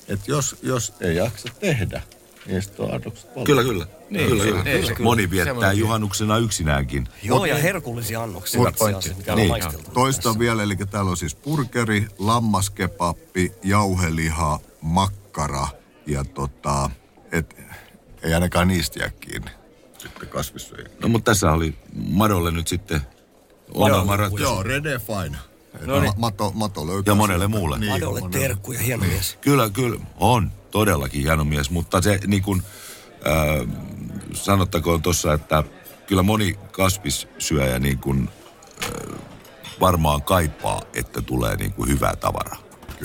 että jos, jos ei jaksa tehdä, niin on annokset. Kyllä, kyllä. Niin, kyllä, kyllä. ei se kyllä. Moni viettää Semmoinen- juhannuksena yksinäänkin. Joo, ja herkullisia annoksia. Mut- itse asiassa, mitä on Niin, maisteltu. toistan vielä, eli täällä on siis burgeri, lammaskepappi, jauheliha, makkara ja tota, et, ei ainakaan niistä jää kiinni. Sitten kasvissyöjä. No mutta tässä oli Madolle nyt sitten ongelma ratkaisu. Joo, Redefine. No niin. Ma- Mato, Mato löytää. Ja monelle muulle. Niin, Adolle monelle. terkkuja, hieno mies. Kyllä, kyllä. On todellakin hieno mies, mutta se niin kuin, äh, sanottakoon tuossa, että kyllä moni kasvissyöjä niin kuin, äh, varmaan kaipaa, että tulee niin kuin hyvää tavaraa.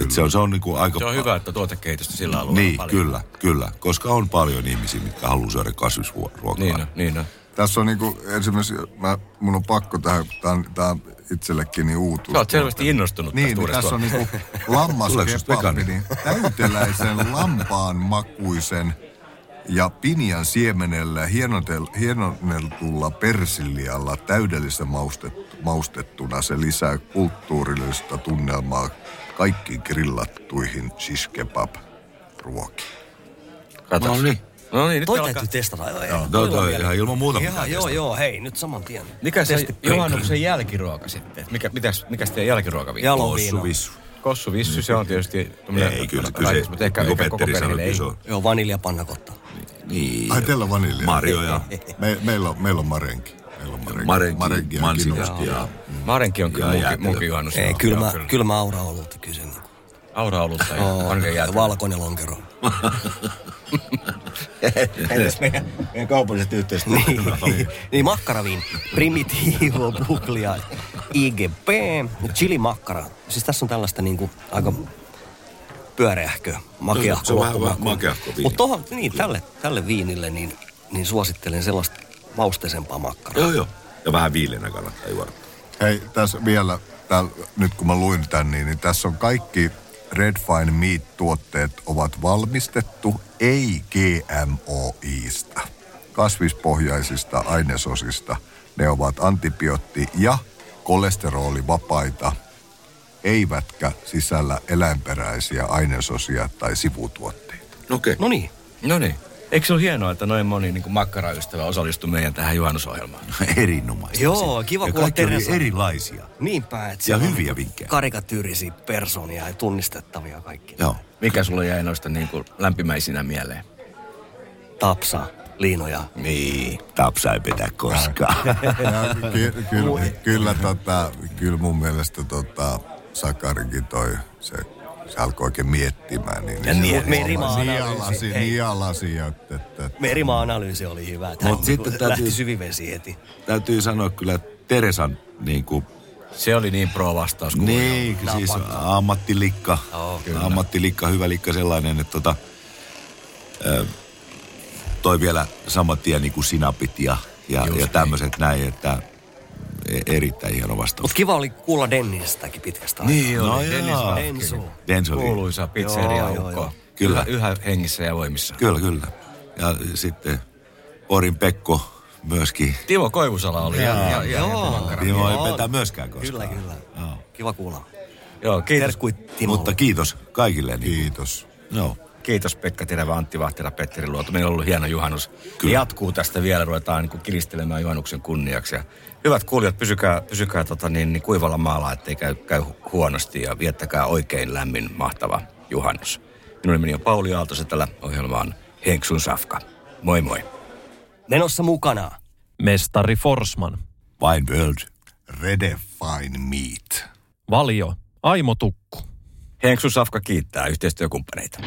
Et se on, se on niin kuin aika... Se on hyvä, että tuotekehitystä sillä alueella Niin, on paljon. kyllä, kyllä. Koska on paljon ihmisiä, mitkä haluaa syödä kasvisruokaa. Niin on, niin on. Tässä on niinku, esimerkiksi, mä, mun on pakko tähän, tää on, tää on itsellekin niin uutuus. Sä oot selvästi innostunut Niin, tästä niin uudesta tässä on niinku vegaani? niin täyteläisen lampaan makuisen ja pinjan siemenellä hienotel, hienonneltulla persillialla täydellisen maustettu, maustettuna. Se lisää kulttuurillista tunnelmaa kaikkiin grillattuihin shish kebab ruokiin. No niin. No niin, nyt Toi alkaa. täytyy testata. Joo, Joo, toi- toi ihan ilman muuta Ihan, joo, testata. joo, hei, nyt saman tien. Mikä se Testi- juhannuksen jälkiruoka sitten? Mikä, mitäs, mikäs teidän jälkiruoka viikko? Jaloviino. Vissu. Kossu vissu, se on tietysti... Ei, kyllä, kyllä se, mutta ehkä, niin kuin ehkä koko Petteri sanoi, perheelle ei. kyllä se on. Joo, vaniljapannakotta. Niin. Ai teillä on vanilja? Mario ja Me, meillä, on, meillä on marenki. Meillä on marenki. Marenki, Marenki kinoa. ja... Marenki on kyllä Ja munkin, juhannus. Ei, kylmä, joo, kylmä aura ollut kyllä se. Aura jäätelö. valkoinen lonkero. Entäs meidän, meidän kaupalliset yhteistyöt? niin, niin makkaraviin. Primitivo, Buglia, IGP, chili makkara. Siis tässä on tällaista niinku aika pyöreähkö, makeahko Se on vähän loppumakuun. makeahko viini. Mutta tohon, niin, tälle, tälle viinille niin, niin suosittelen sellaista mausteisempaa makkaraa. Joo, joo. Ja vähän viileänä kannattaa juoda. Hei, tässä vielä, täällä, nyt kun mä luin tän, niin, niin tässä on kaikki Red Fine Meat-tuotteet ovat valmistettu ei-GMOista, kasvispohjaisista ainesosista. Ne ovat antibiootti- ja kolesterolivapaita, eivätkä sisällä eläinperäisiä ainesosia tai sivutuotteita. Okei. No niin. No niin. Eikö se ole hienoa, että noin moni niin makkaraystävä osallistui meidän tähän juhannusohjelmaan? Erinomaista. Joo, kiva ja kuulla Teresa. erilaisia. Niinpä, että Ja hyviä vinkkejä. Karikatyyrisiä persoonia ja tunnistettavia kaikki. Joo. Mikä sulle jäi noista niin kuin lämpimäisinä mieleen? Tapsa, liinoja. Niin, tapsa ei petä koskaan. Ja ky- kyllä, kyllä, tota, kyllä mun mielestä tota, Sakarikin toi, se, se alkoi oikein miettimään. Niin, Ja niin merimaa-analyysi, nialasi, että, että, Merimaa-analyysi oli hyvä. että Hän Mut sitten niinku lähti täytyy- syvivesi heti. Täytyy sanoa kyllä että Teresan niin kuin, Se oli niin pro-vastaus. kuin niin, olla. siis ammattilikka, Joo, ammattilikka, hyvä likka sellainen, että tota, ö, toi vielä saman tien niin kuin sinapit ja, ja, Just ja tämmöiset näin, että erittäin hieno vastaus. Mutta kiva oli kuulla Dennisestäkin pitkästä aikaa. Niin oli, No Dennis. Denso oli- Kuuluisa pizzeria Joo, joo, ukko. joo. Kyllä. Yhä, yhä hengissä ja voimissa. Kyllä, kyllä. Ja sitten Porin Pekko myöskin. Timo Koivusala oli. Ja, ja, ja, Joo. ja, Timo ei petä myöskään koskaan. Kyllä, kyllä. Joo. Kiva kuulla. Joo, kiitos, Terkkui Timolle. Mutta kiitos kaikille. Niin. kiitos. Joo. Kiitos Pekka Terävä, Antti Vahtera, Petteri Luoto. Meillä on ollut hieno juhannus. Kyllä. Ja jatkuu tästä vielä, ruvetaan niin kuin kiristelemään juhannuksen kunniaksi. Ja hyvät kuulijat, pysykää, pysykää tota, niin, niin kuivalla maalla, ettei käy, käy huonosti ja viettäkää oikein lämmin, mahtava juhannus. Minun nimeni on Pauli Aalto, se tällä ohjelma on Henksun Safka. Moi moi. Menossa mukana. Mestari Forsman. Wine World. Redefine Meat. Valio. Aimo Tukku. Henksun Safka kiittää yhteistyökumppaneita.